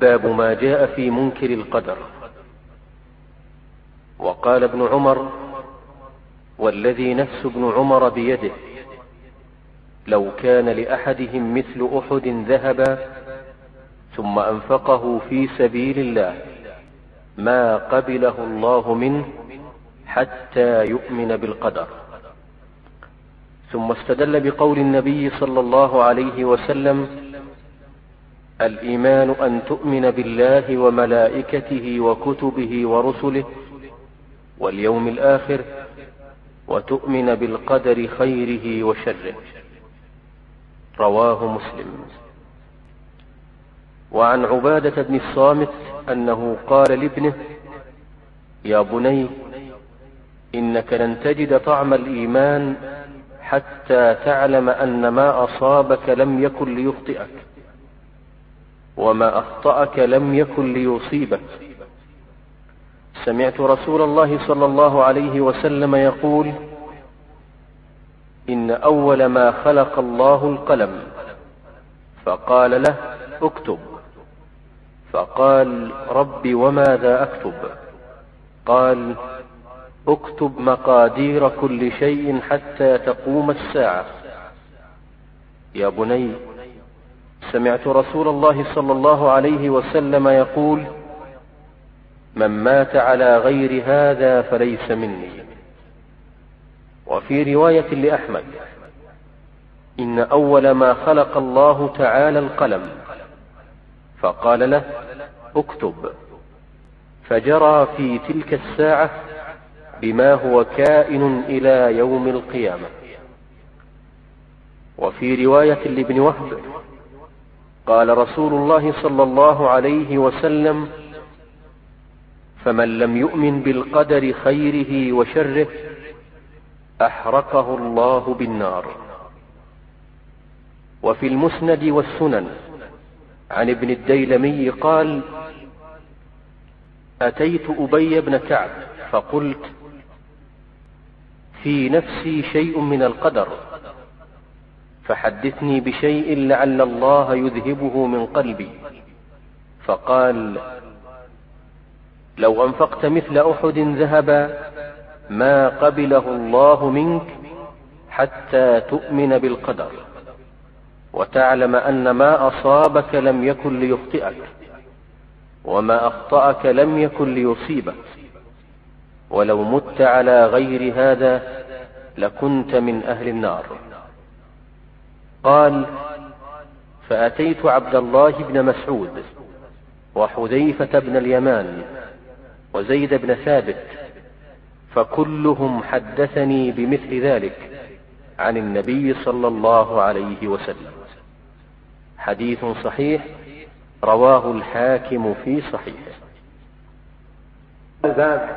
باب ما جاء في منكر القدر. وقال ابن عمر والذي نفس ابن عمر بيده لو كان لأحدهم مثل أحد ذهبا ثم أنفقه في سبيل الله ما قبله الله منه حتى يؤمن بالقدر. ثم استدل بقول النبي صلى الله عليه وسلم الإيمان أن تؤمن بالله وملائكته وكتبه ورسله واليوم الآخر وتؤمن بالقدر خيره وشره. رواه مسلم. وعن عبادة بن الصامت أنه قال لابنه يا بني إنك لن تجد طعم الإيمان حتى تعلم أن ما أصابك لم يكن ليخطئك. وما أخطأك لم يكن ليصيبك. سمعت رسول الله صلى الله عليه وسلم يقول إن أول ما خلق الله القلم. فقال له اكتب. فقال رب وماذا أكتب؟ قال اكتب مقادير كل شيء حتى تقوم الساعة. يا بني سمعت رسول الله صلى الله عليه وسلم يقول من مات على غير هذا فليس مني. وفي رواية لأحمد إن أول ما خلق الله تعالى القلم فقال له اكتب. فجرى في تلك الساعة بما هو كائن إلى يوم القيامة. وفي رواية لابن وهب قال رسول الله صلى الله عليه وسلم فمن لم يؤمن بالقدر خيره وشره أحرقه الله بالنار. وفي المسند والسنن عن ابن الديلمي قال أتيت أبي بن كعب فقلت في نفسي شيء من القدر. فحدثني بشيء لعل الله يذهبه من قلبي. فقال لو أنفقت مثل أحد ذهبا ما قبله الله منك حتى تؤمن بالقدر وتعلم أن ما أصابك لم يكن ليخطئك وما أخطأك لم يكن ليصيبك. ولو مت على غير هذا لكنت من أهل النار. قال فأتيت عبد الله بن مسعود وحذيفة بن اليمان وزيد بن ثابت فكلهم حدثني بمثل ذلك عن النبي صلى الله عليه وسلم. حديث صحيح رواه الحاكم في صحيحه. الباب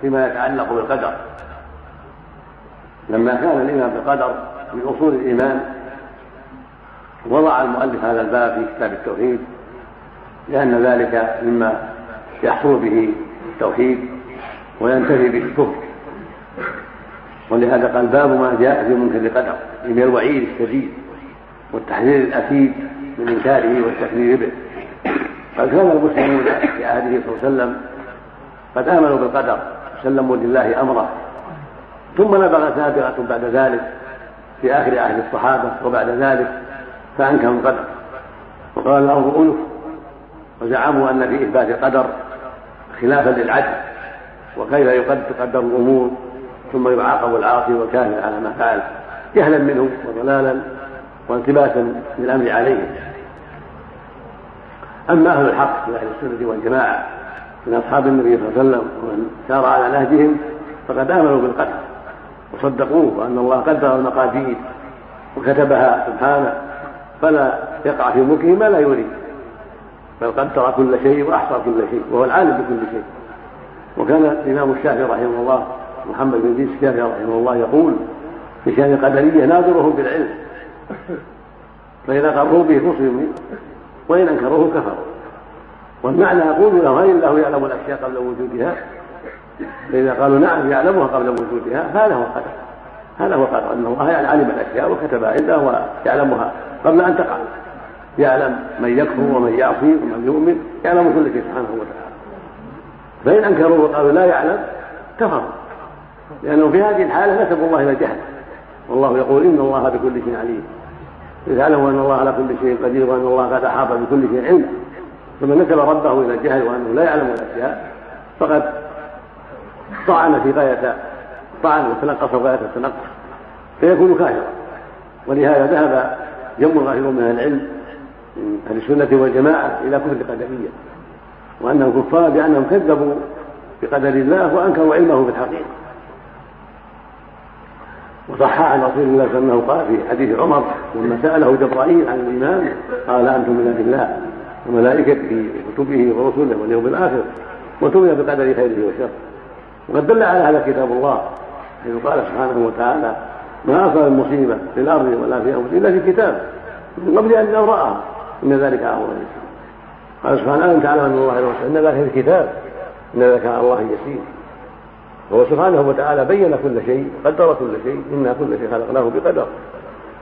فيما يتعلق بالقدر. لما كان الإيمان بالقدر من أصول الإيمان وضع المؤلف هذا الباب في كتاب التوحيد لأن ذلك مما يحصل به التوحيد وينتهي به الكفر. ولهذا قال باب ما جاء في منكر القدر من الوعيد الشديد والتحذير الأكيد من إنكاره والتكذيب به. قد كان المسلمون في عهده صلى الله عليه وسلم قد آمنوا بالقدر وسلموا لله أمره. ثم نبغت نابغة بعد ذلك في آخر عهد الصحابة وبعد ذلك فأنكروا القدر. وقال الأمر ألف وزعموا أن في إثبات القدر خلافا للعدل وكيف يقدر تقدر الأمور ثم يعاقب العاصي والكافر على ما فعل. جهلا منهم وضلالا والتباسا للأمر عليهم. أما أهل الحق من أهل السنة والجماعة من أصحاب النبي صلى الله عليه وسلم ومن سار على نهجهم فقد آمنوا بالقدر وصدقوه وأن الله قدر المقادير وكتبها سبحانه. فلا يقع في ملكه ما لا يريد. بل قدر كل شيء وأحصى كل شيء وهو العالم بكل شيء. وكان الإمام الشافعي رحمه الله محمد بن ادريس الشافعي رحمه الله يقول في شأن القدريه ناظرهم بالعلم. فاذا قروا به مسلموا وإن أنكروه كفروا. والمعنى يقول له هل الله يعلم الأشياء قبل وجودها. فإذا قالوا نعم يعلمها قبل وجودها هذا هو القدر هذا هو القدر ان الله علم الأشياء وكتبها عنده ويعلمها. قبل أن تقع. يعلم من يكفر ومن يعصي ومن يؤمن يعلم كل شيء سبحانه وتعالى. فإن أنكروا وقالوا لا يعلم كفروا. لأنه في هذه الحالة نسبوا الله إلى الجهل. والله يقول إن الله بكل شيء عليم. علموا أن الله على كل شيء قدير وأن الله قد أحاط بكل شيء علم. ثم نسب ربه إلى الجهل وأنه لا يعلم الأشياء فقد طعن في غاية طعن وتنقص غاية التنقص فيكون كافرا. ولهذا ذهب جم غافر من العلم من أهل السنة والجماعة إلى كفر القدرية وأنهم كفار لأنهم كذبوا بقدر الله وأنكروا علمه في الحقيقة وصح عن رسول الله الله وسلم قال في حديث عمر لما سأله جبرائيل عن الإيمان قال أنتم من بالله وملائكته وكتبه ورسله واليوم الآخر وتؤمن بقدر خيره وشره. وقد دل على هذا كتاب الله حيث قال سبحانه وتعالى ما أصاب المصيبة في الأرض ولا في أنفسهم إلا في كتاب من قبل أن نبرأها إن ذلك على الله يسير. قال سبحانه أن تعلم أن الله إن ذلك في الكتاب. إن ذلك على الله يسير. وهو سبحانه وتعالى بين كل شيء قدر كل شيء إنا كل شيء خلقناه بقدر.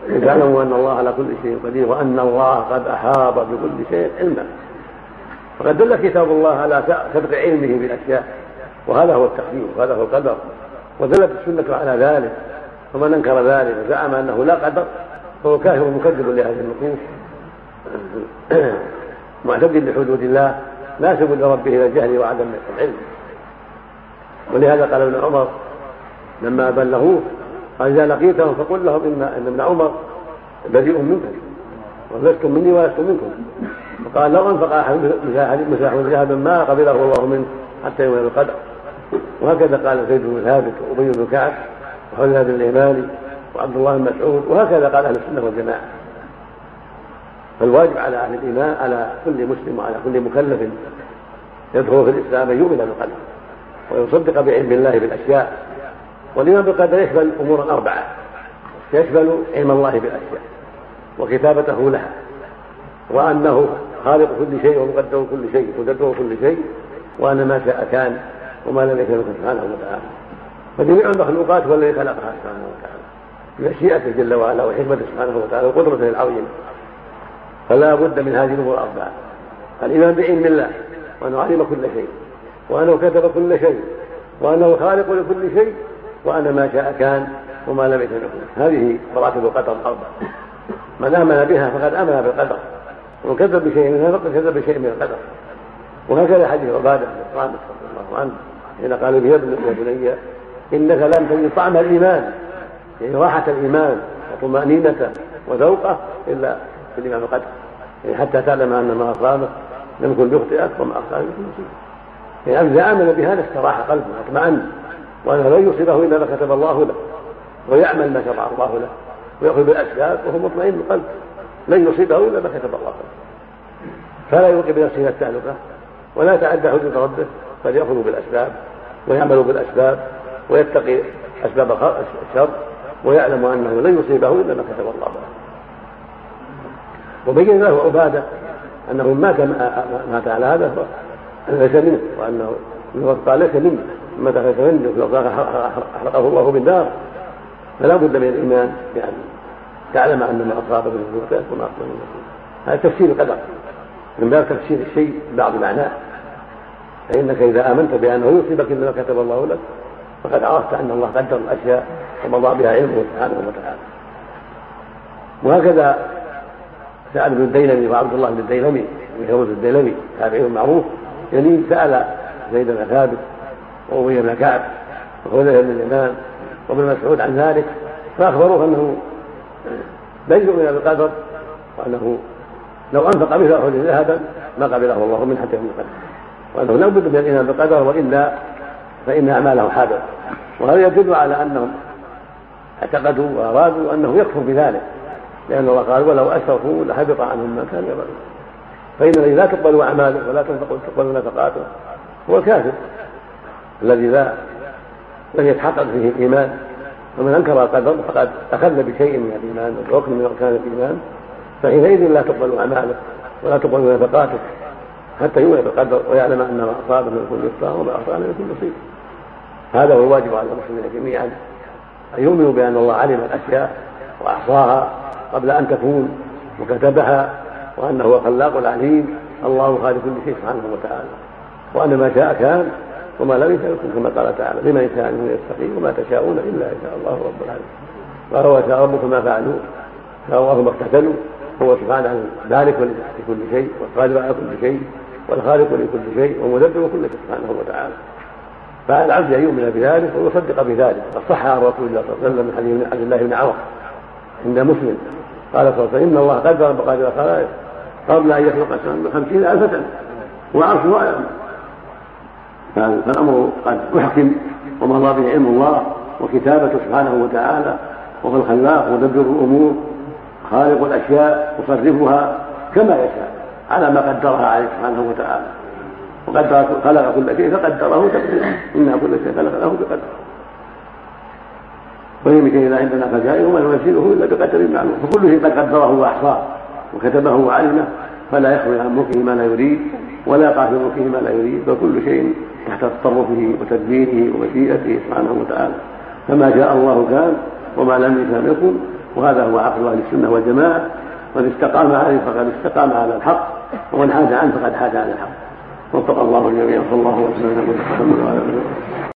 لتعلموا أن الله على كل شيء قدير وأن الله قد أحاط بكل شيء علما. فقد دل كتاب الله على سبق علمه بالأشياء. وهذا هو التقدير وهذا هو القدر. ودلت السنة على ذلك. ومن أنكر ذلك وزعم أنه لا قدر فهو كافر مكذب لهذه النصوص معتد لحدود الله ناسب لربه إلى الجهل وعدم العلم. ولهذا قال ابن عمر لما بلغوه قال إذا لقيتهم فقل لهم إن إن ابن عمر بريء منكم ولستم مني ولست منكم. وقال لو أنفق أحد مساح ذهبا ما قبله الله منه حتى يوم القدر. وهكذا قال زيد بن ثابت وأبي بن كعب. وحذيفة بن اليماني وعبد الله بن مسعود وهكذا قال أهل السنة والجماعة. فالواجب على أهل الإيمان على كل مسلم وعلى كل مكلف يدخل في الإسلام أن يؤمن بالقدر ويصدق بعلم الله بالأشياء. والإيمان بالقدر يشمل امورا أربعة يشمل علم الله بالأشياء وكتابته لها وأنه خالق كل شيء ومقدر كل شيء ومدبر كل شيء وأن ما شاء كان وما لم يكن سبحانه وتعالى. فجميع المخلوقات هو الذي خلقها سبحانه وتعالى. بمشيئته جل وعلا وحكمته سبحانه وتعالى وقدرته العظيمه فلا بد من هذه الأمور الاربعه الإيمان بعلم الله وانه علم كل شيء وأنه كتب كل شيء وأنه خالق لكل شيء وأن ما شاء كان وما لم يكن يكون هذه مراتب القدر الأربع من آمن بها فقد آمن بالقدر. ومن كذب بشيء منها فقد كذب بشيء من القدر. وهكذا حديث عبادة بن الصامت رضي الله عنه حين قال به يا بني إنك لم تجد طعم الإيمان. يعني راحة الإيمان وطمأنينته وذوقة إلا في الإمام القدر يعني حتى تعلم أن ما أصابك لم يكن بيخطئك وما أخطأك لم يكن يعني إذا آمن بهذا استراح قلبه واطمأن وأنه لن يصيبه إلا ما كتب الله له ويعمل ما شرع الله له ويأخذ بالأسباب وهو مطمئن القلب لن يصيبه إلا ما كتب الله له. فلا يلقي بنفسه التهلكة ولا يتعدى حدود ربه بل يأخذ بالأسباب ويعمل بالأسباب ويتقي أسباب الشر ويعلم أنه لن يصيبه إلا ما كتب الله له. وبين له عبادة أنه مات مات على هذا ليس منه وأنه من قال ليس منه. ما دخل فمنه لو أحرقه الله بالنار فلا بد من الإيمان بأن تعلم أن ما اصابك من ذنوبك وما اصابك من هذا تفسير القدر. من باب تفسير الشيء ببعض معناه. فإنك إذا آمنت بأنه يصيبك إلا ما كتب الله لك فقد عرفت أن الله قدر الأشياء ومضى بها علمه سبحانه وتعالى. وهكذا سعد بن الديلمي وعبد الله بن الديلمي وهيروز الديلمي تابعي معروف. يعني سأل زيد بن ثابت وأبي بن كعب وحذيفة بن اليمان وابن مسعود عن ذلك فأخبروه أنه لن يؤمن بالقدر وأنه لو أنفق مثل أحد ذهبا ما قبله الله من حتى يؤمن بالقدر وأنه لا بد من الإيمان بالقدر وإلا فإن أعماله حاضرة وهذا يدل على أنهم اعتقدوا وأرادوا أنه يكفر بذلك. لأن الله قال ولو أشركوا لحبط عنهم ما كانوا يعملون فإن الذي لا تقبل أعماله ولا تقبل نفقاته هو الكافر. الذي لا لم يتحقق فيه الإيمان. ومن أنكر القدر فقد أخذ بشيء من الإيمان ركن من أركان الإيمان. فحينئذ لا تقبل أعماله ولا تقبل نفقاته حتى يؤمن بالقدر ويعلم أن ما أصابه من كل يسرى وما أخطأ من كل مصيبة. هذا هو الواجب على المسلمين جميعا. أن يؤمنوا بأن الله علم الأشياء وأحصاها قبل أن تكون وكتبها وأنه هو الخلاق العليم. الله خالق كل شيء سبحانه وتعالى. وأن ما شاء كان وما لم يشاء يكون كما قال تعالى لمن شاء منه يستقيم وما تشاءون إلا ان شاء الله رب العالمين. وهو شاء ربك ما فعلوا. شاء الله ما اقتتلوا. هو سبحانه ذلك لكل شيء والقادر على كل شيء والخالق لكل شيء ومدبر كل شيء سبحانه وتعالى. فعلى العبد ان يؤمن بذلك ويصدق بذلك. قد صح عن رسول الله صلى الله عليه وسلم من حديث عبد الله بن عمر عند مسلم. قال صلى الله عليه وسلم إن الله قدر مقادير الخلائق قبل أن يخلق السماء بخمسين ألف وعرشه اعلم فالأمر قد احكم ومضى به علم الله وكتابته سبحانه وتعالى وهو الخلاق مدبر الأمور خالق الأشياء يصرفها كما يشاء على ما قدرها عليه سبحانه وتعالى. وقدر خلق كل شيء فقدره تقديرا. إنا كل شيء خلقناه بقدر. وهي شيء لا عندنا خزائن وما ننزله إلا بقدر معلوم. فكل شيء قد قدره وأحصاه وكتبه وعلمه فلا يخرج عن ملكه ما لا يريد ولا يقع في ملكه ما لا يريد فكل شيء تحت تصرفه وتدبيره ومشيئته سبحانه وتعالى. فما شاء الله كان وما لم يشاء يكن وهذا هو عقل أهل السنة والجماعة. من استقام عليه فقد استقام على الحق ومن حاد عنه فقد حاد عن الحق. وفق الله الجميع صلى الله وسلم على محمد وعلى آله وصحبه.